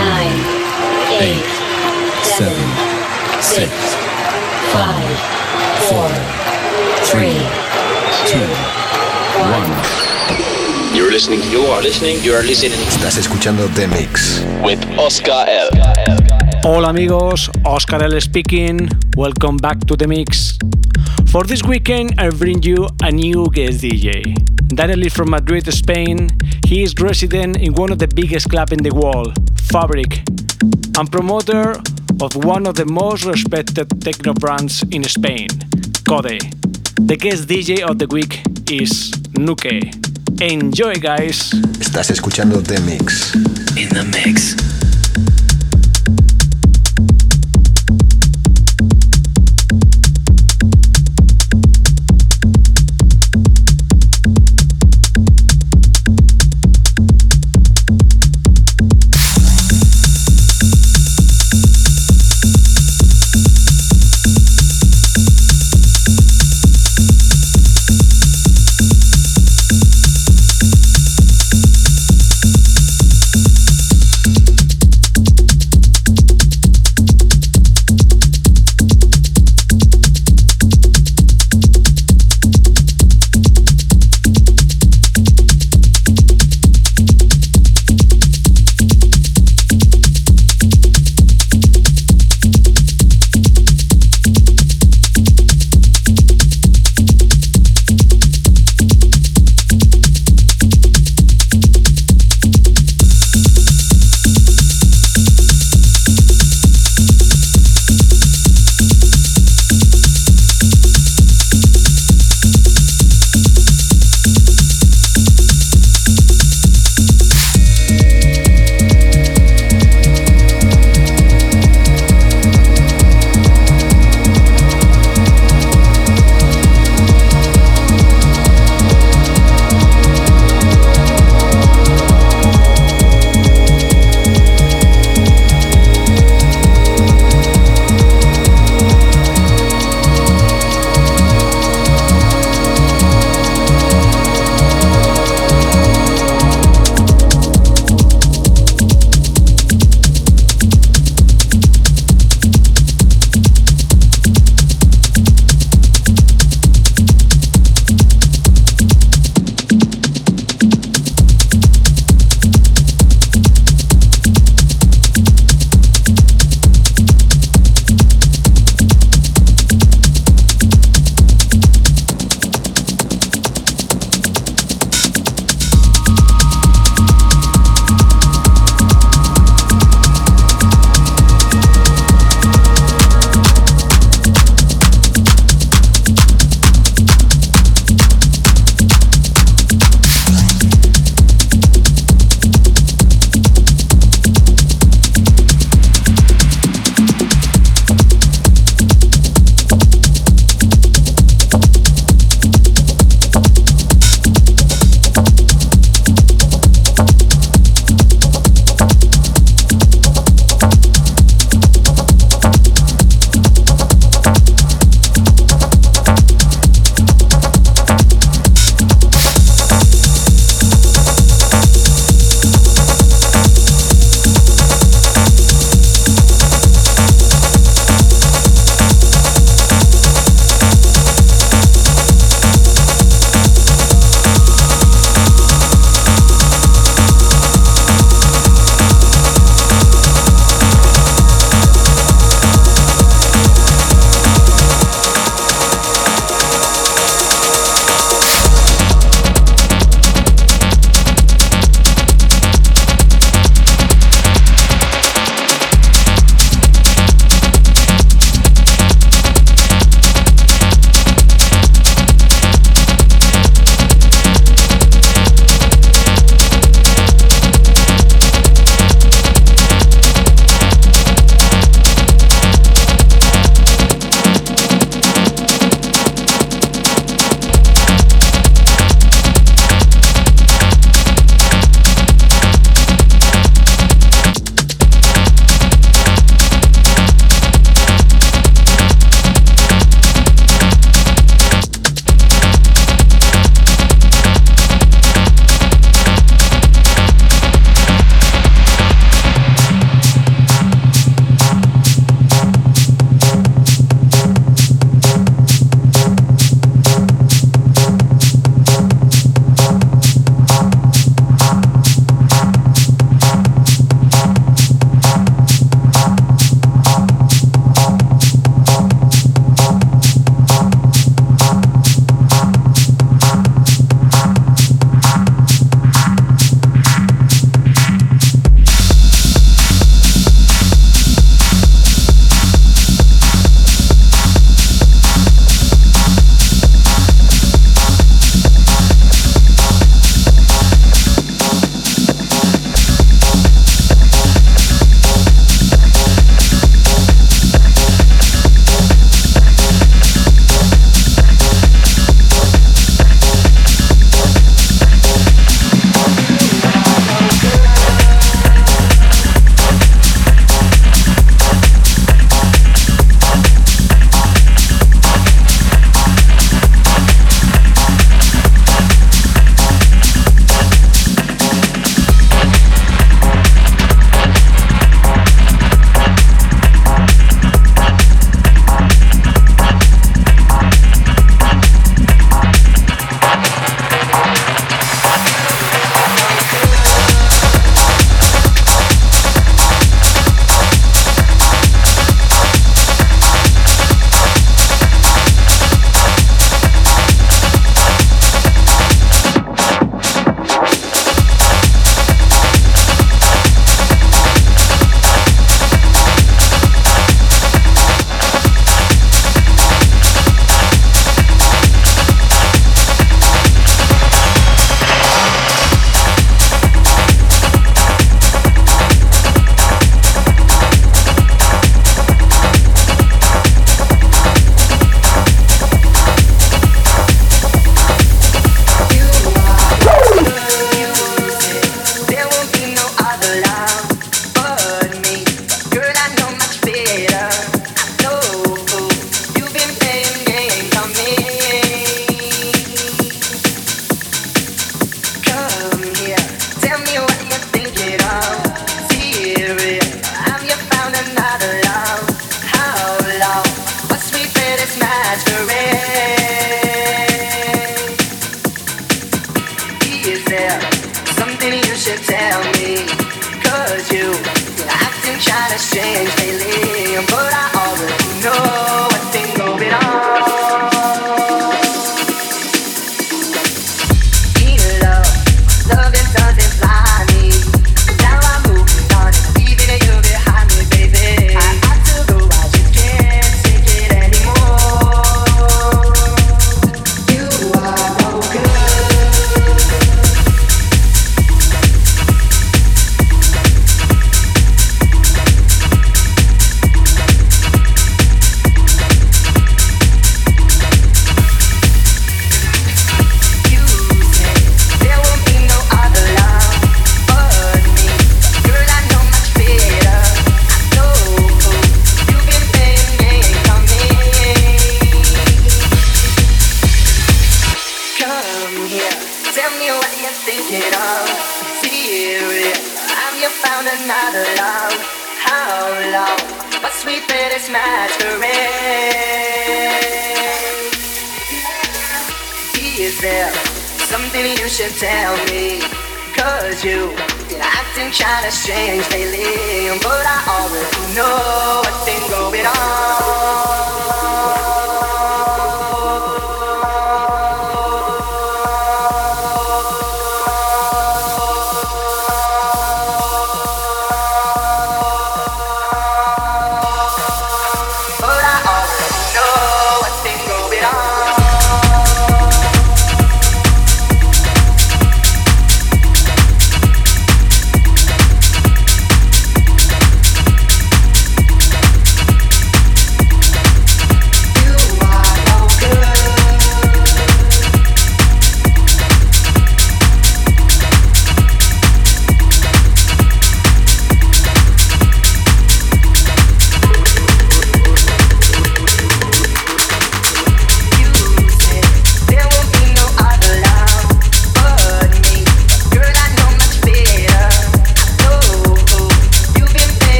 nine, eight, seven, six, five, four, three, two, one. You're listening, you are listening, you are listening Estás escuchando The Mix. with Oscar L. Hola amigos, Oscar L speaking. Welcome back to the mix. For this weekend, I bring you a new guest DJ. Daniel from Madrid, Spain. He is resident in one of the biggest clubs in the world, Fabric, and promoter of one of the most respected techno brands in Spain, Code. The guest DJ of the week is Nuke. Enjoy, guys! Estás escuchando The Mix. In the mix.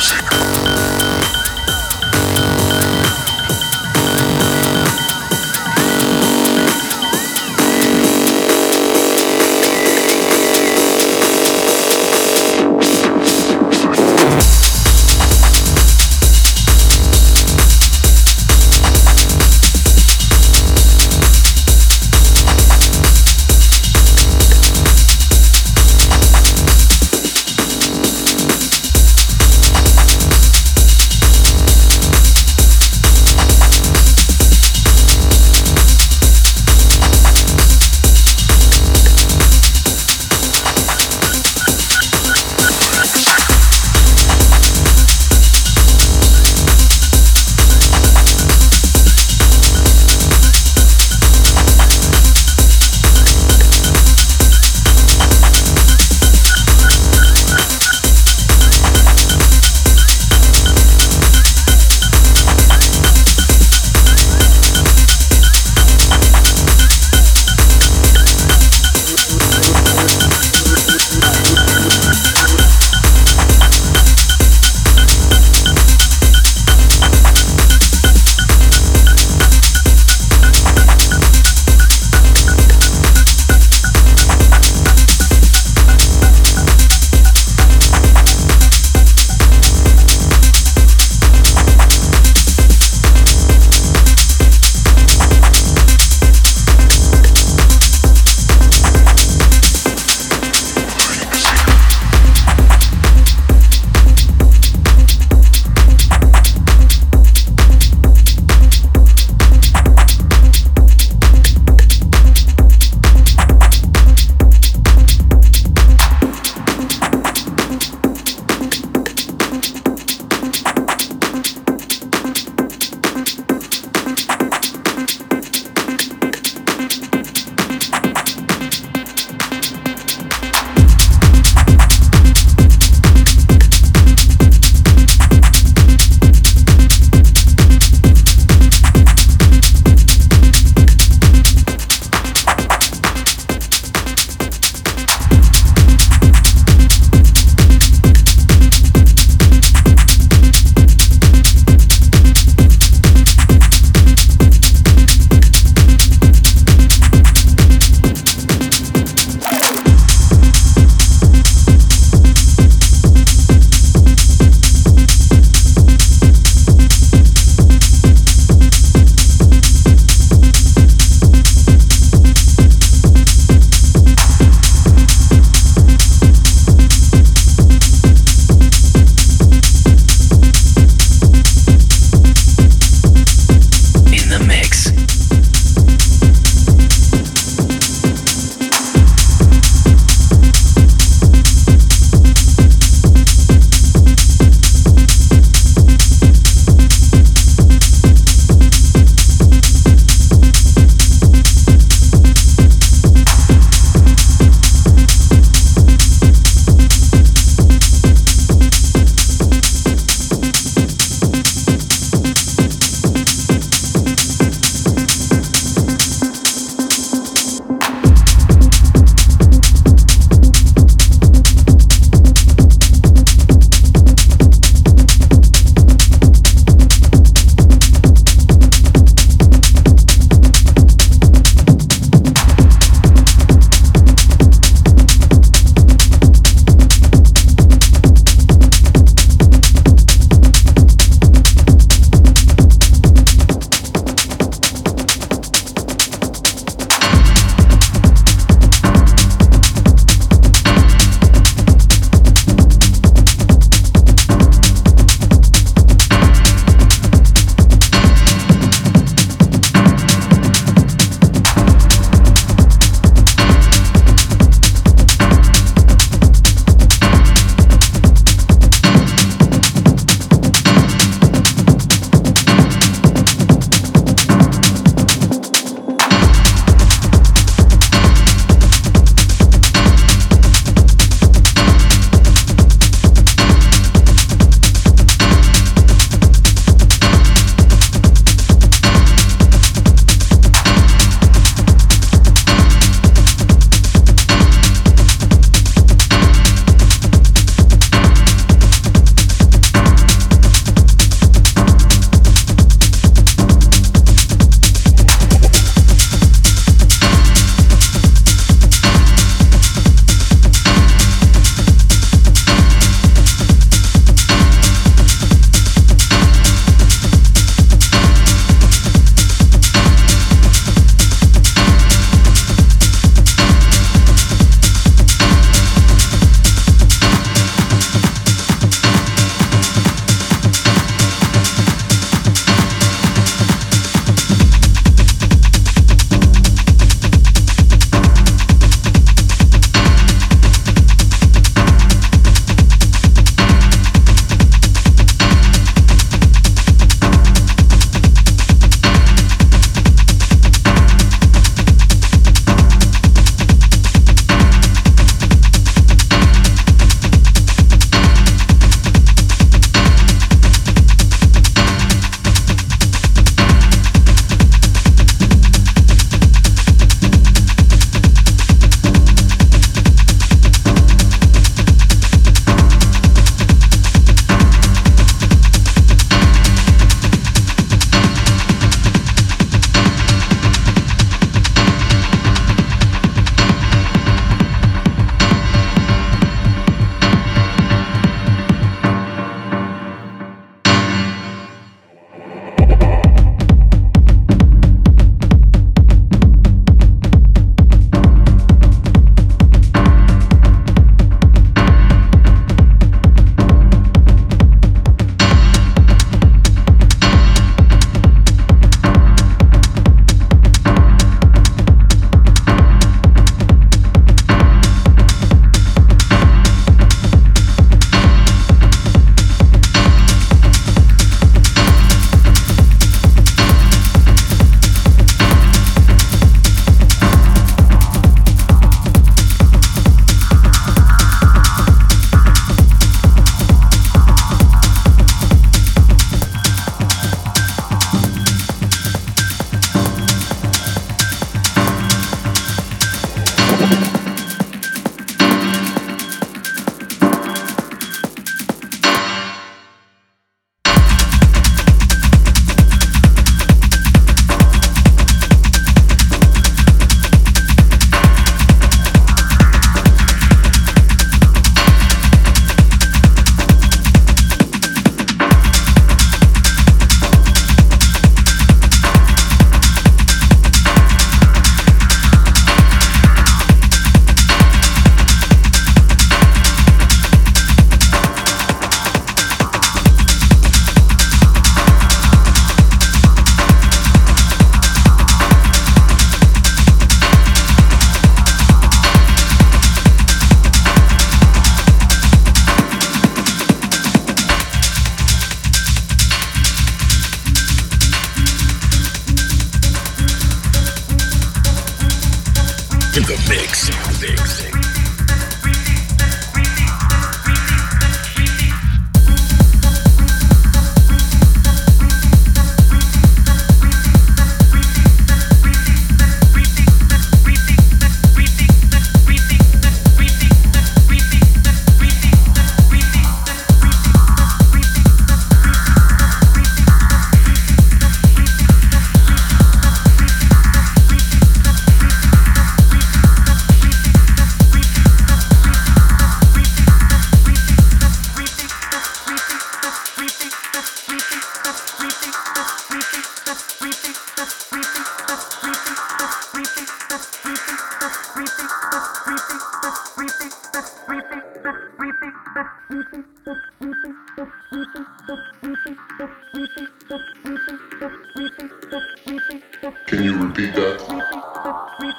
Music.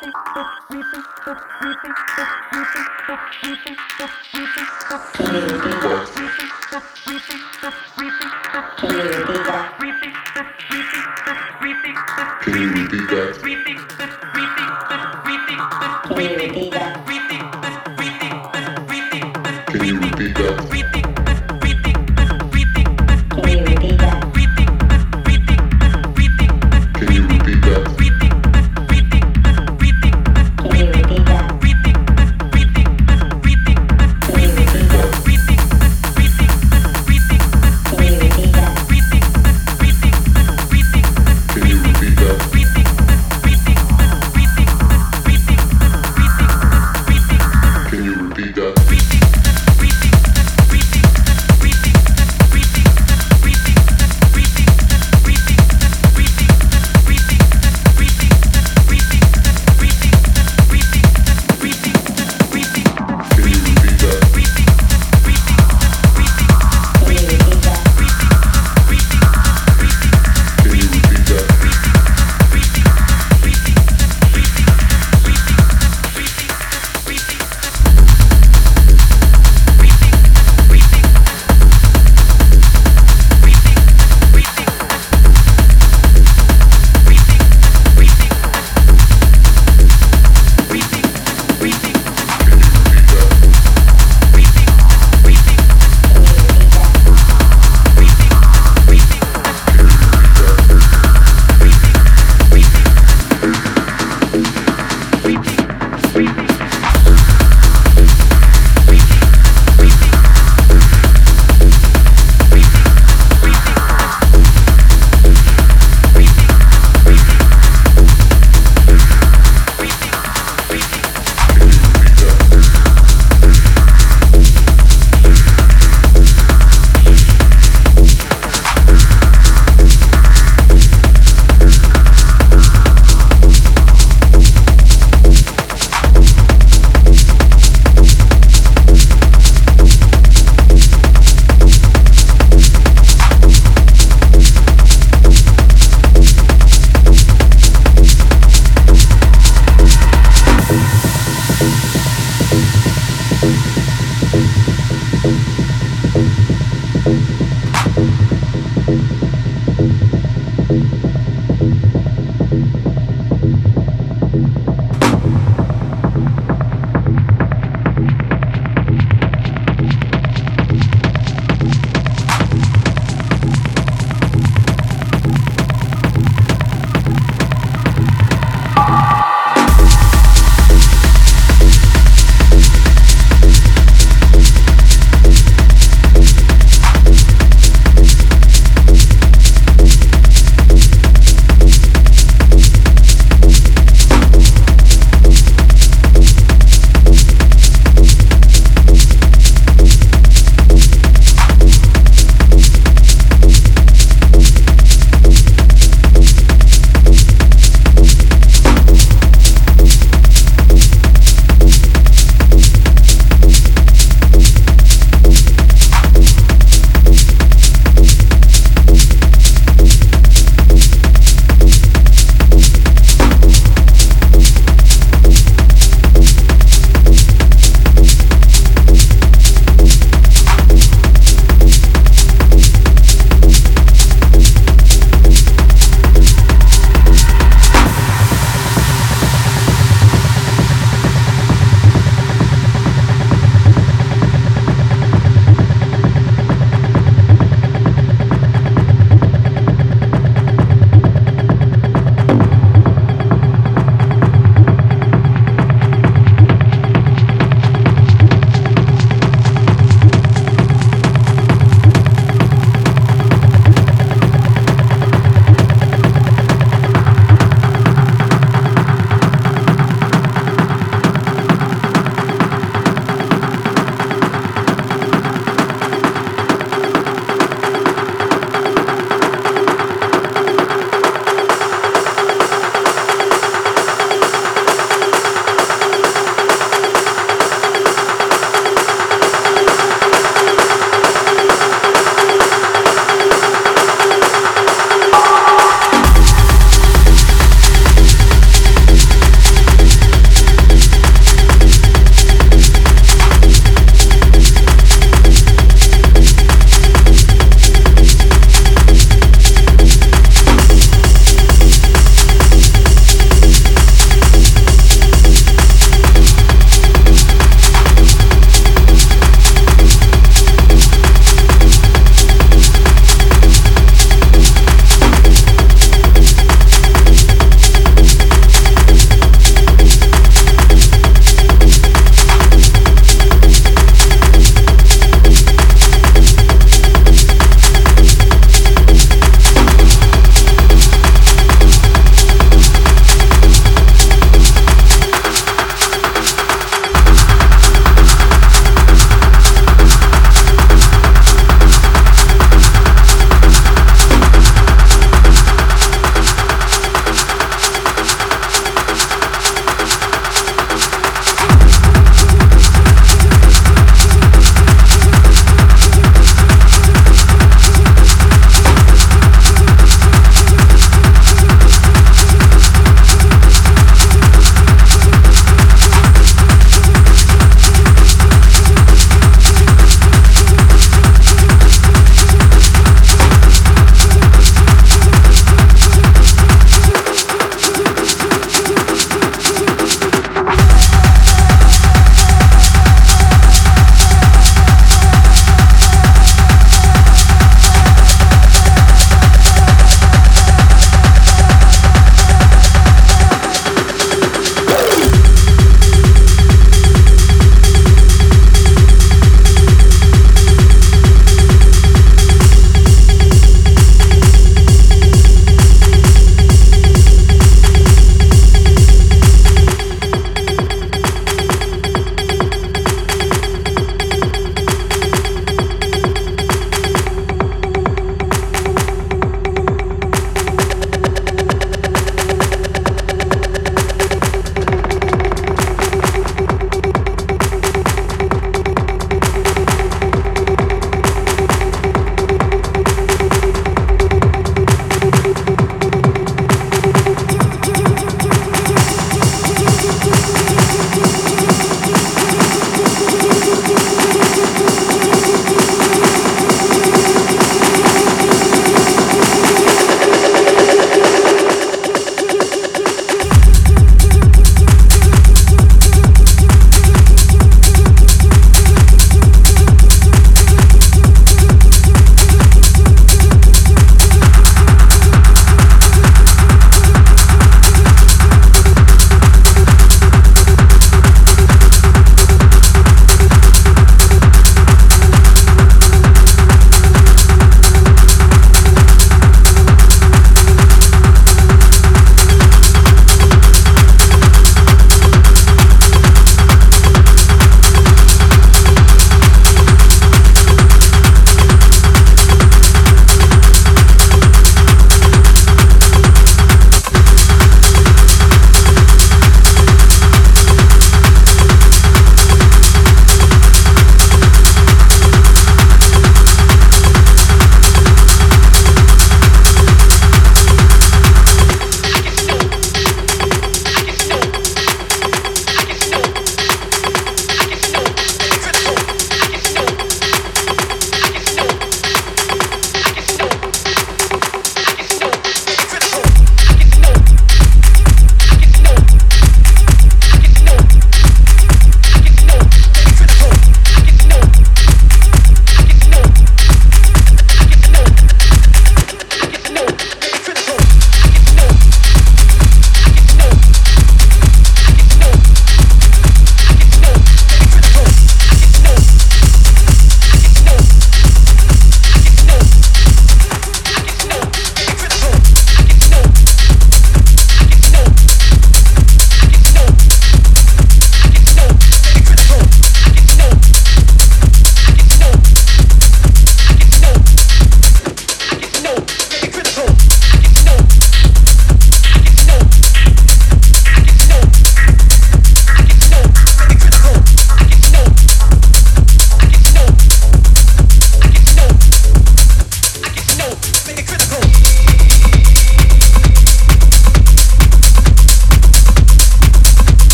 Repeat, you. repeat, repeat, repeat, repeat, repeat, repeat, repeat, repeat, repeat, repeat,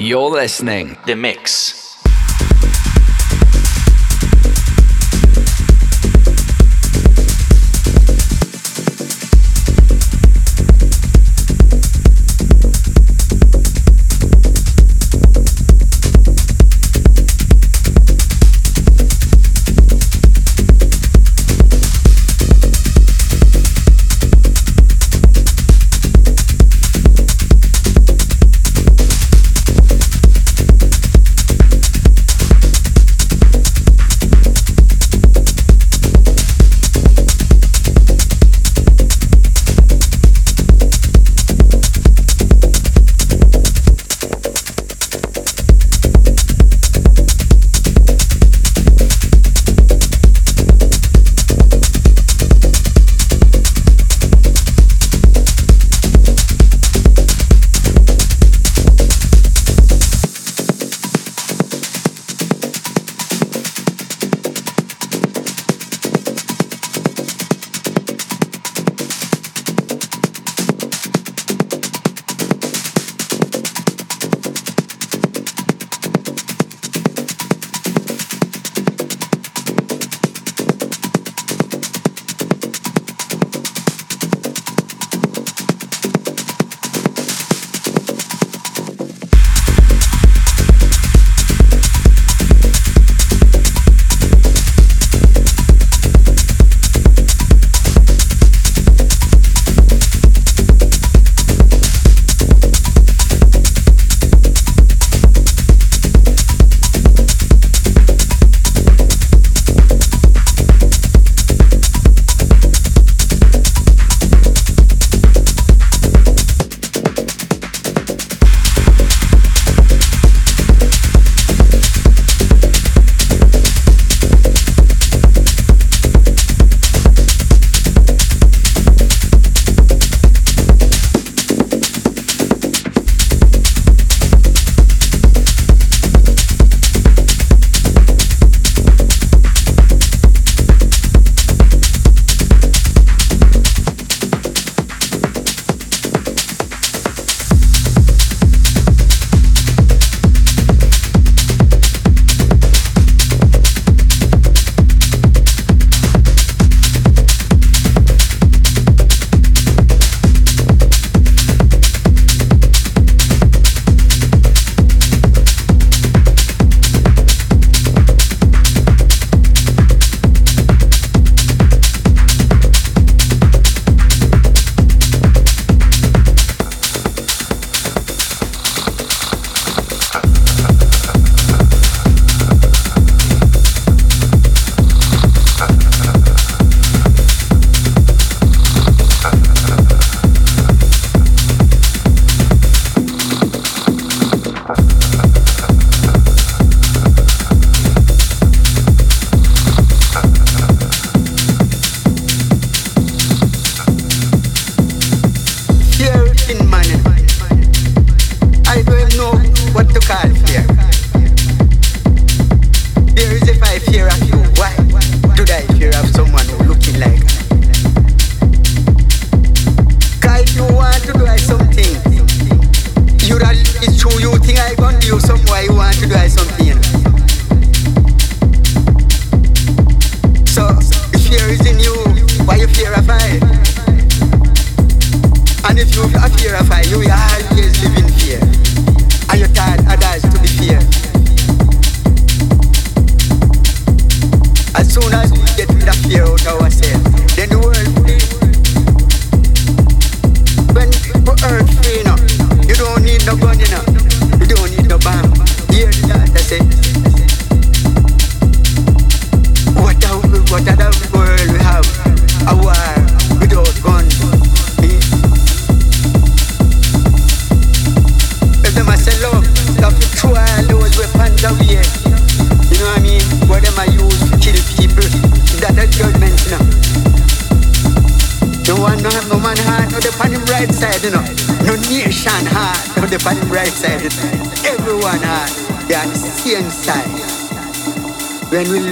You're listening. The Mix.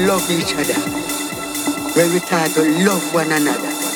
love each other, we try to love one another.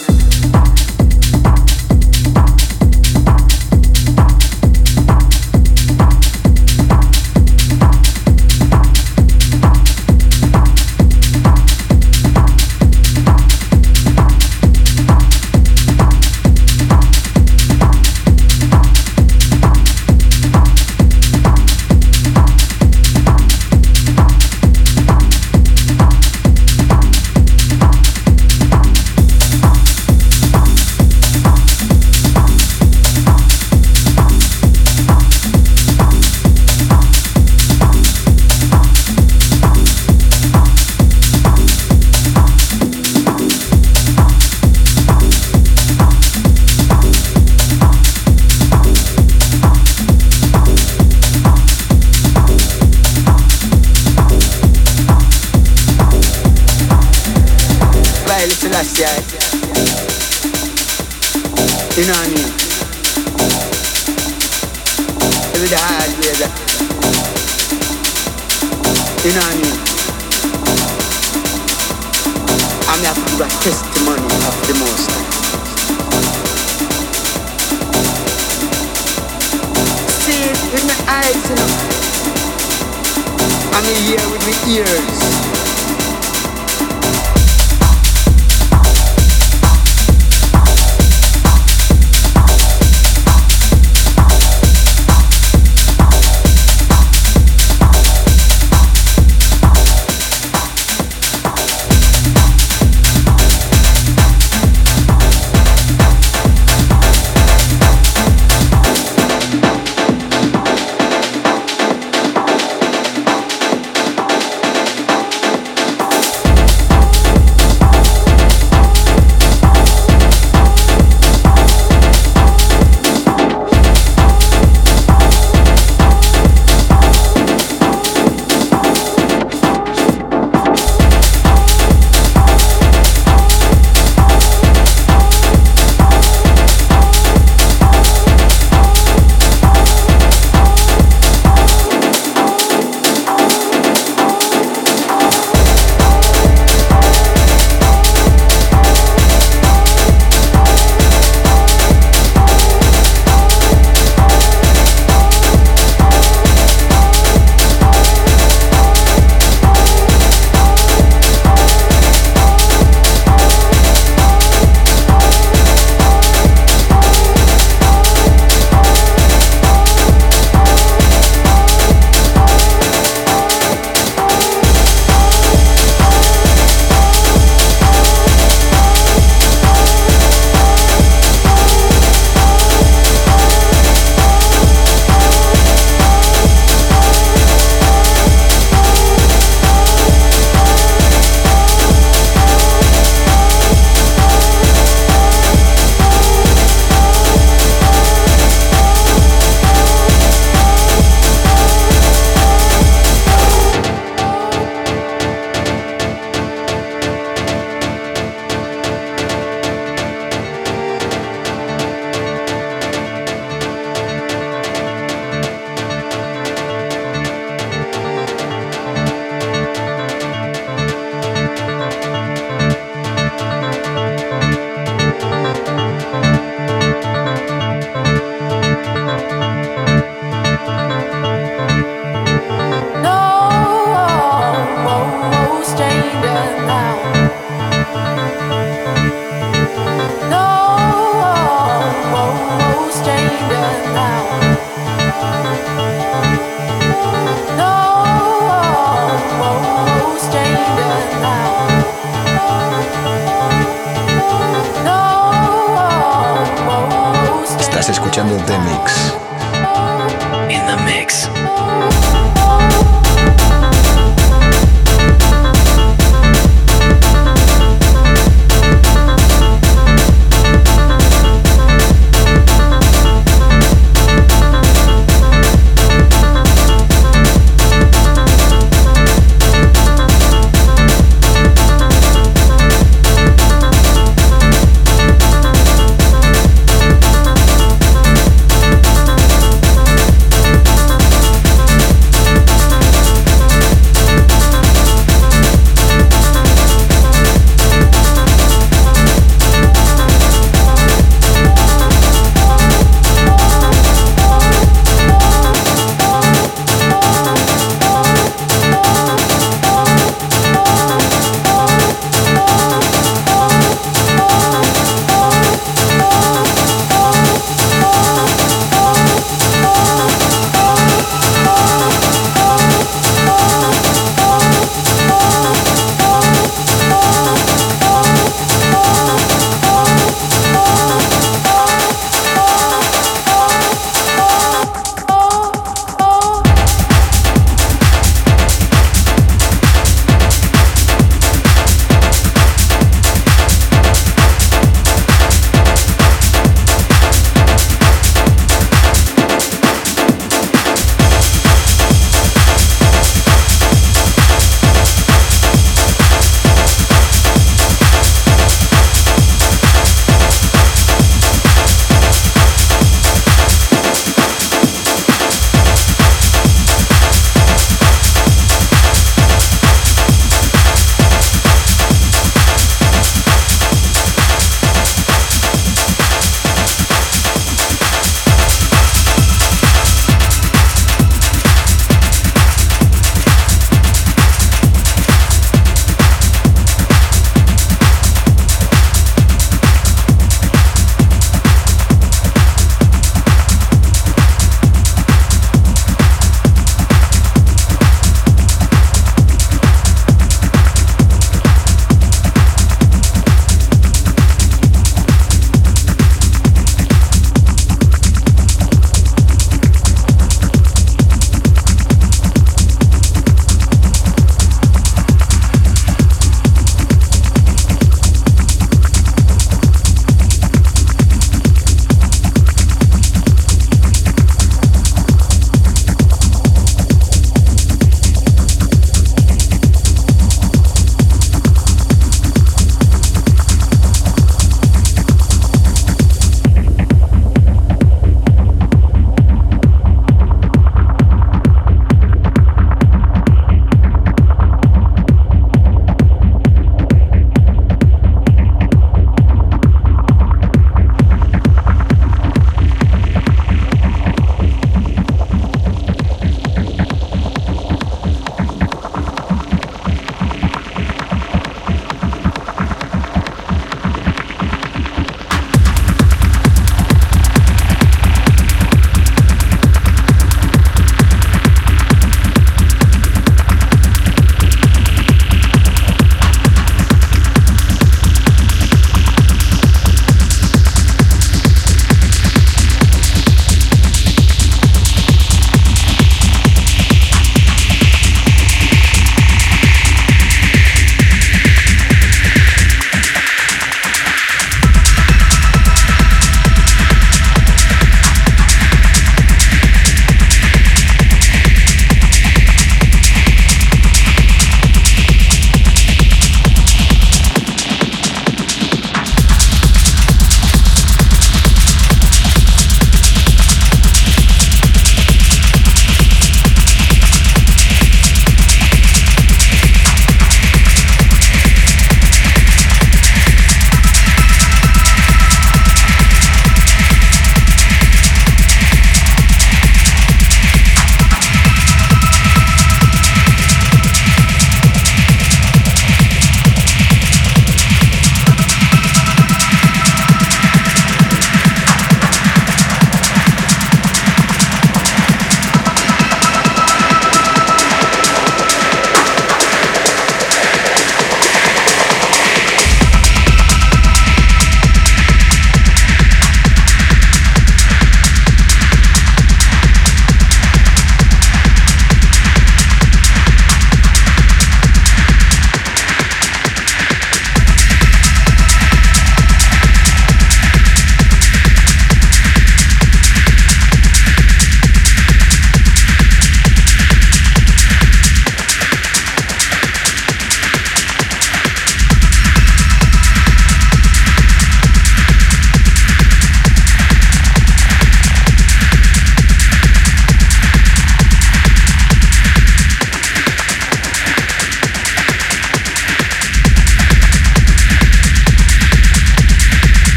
The mix.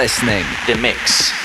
Listening The Mix.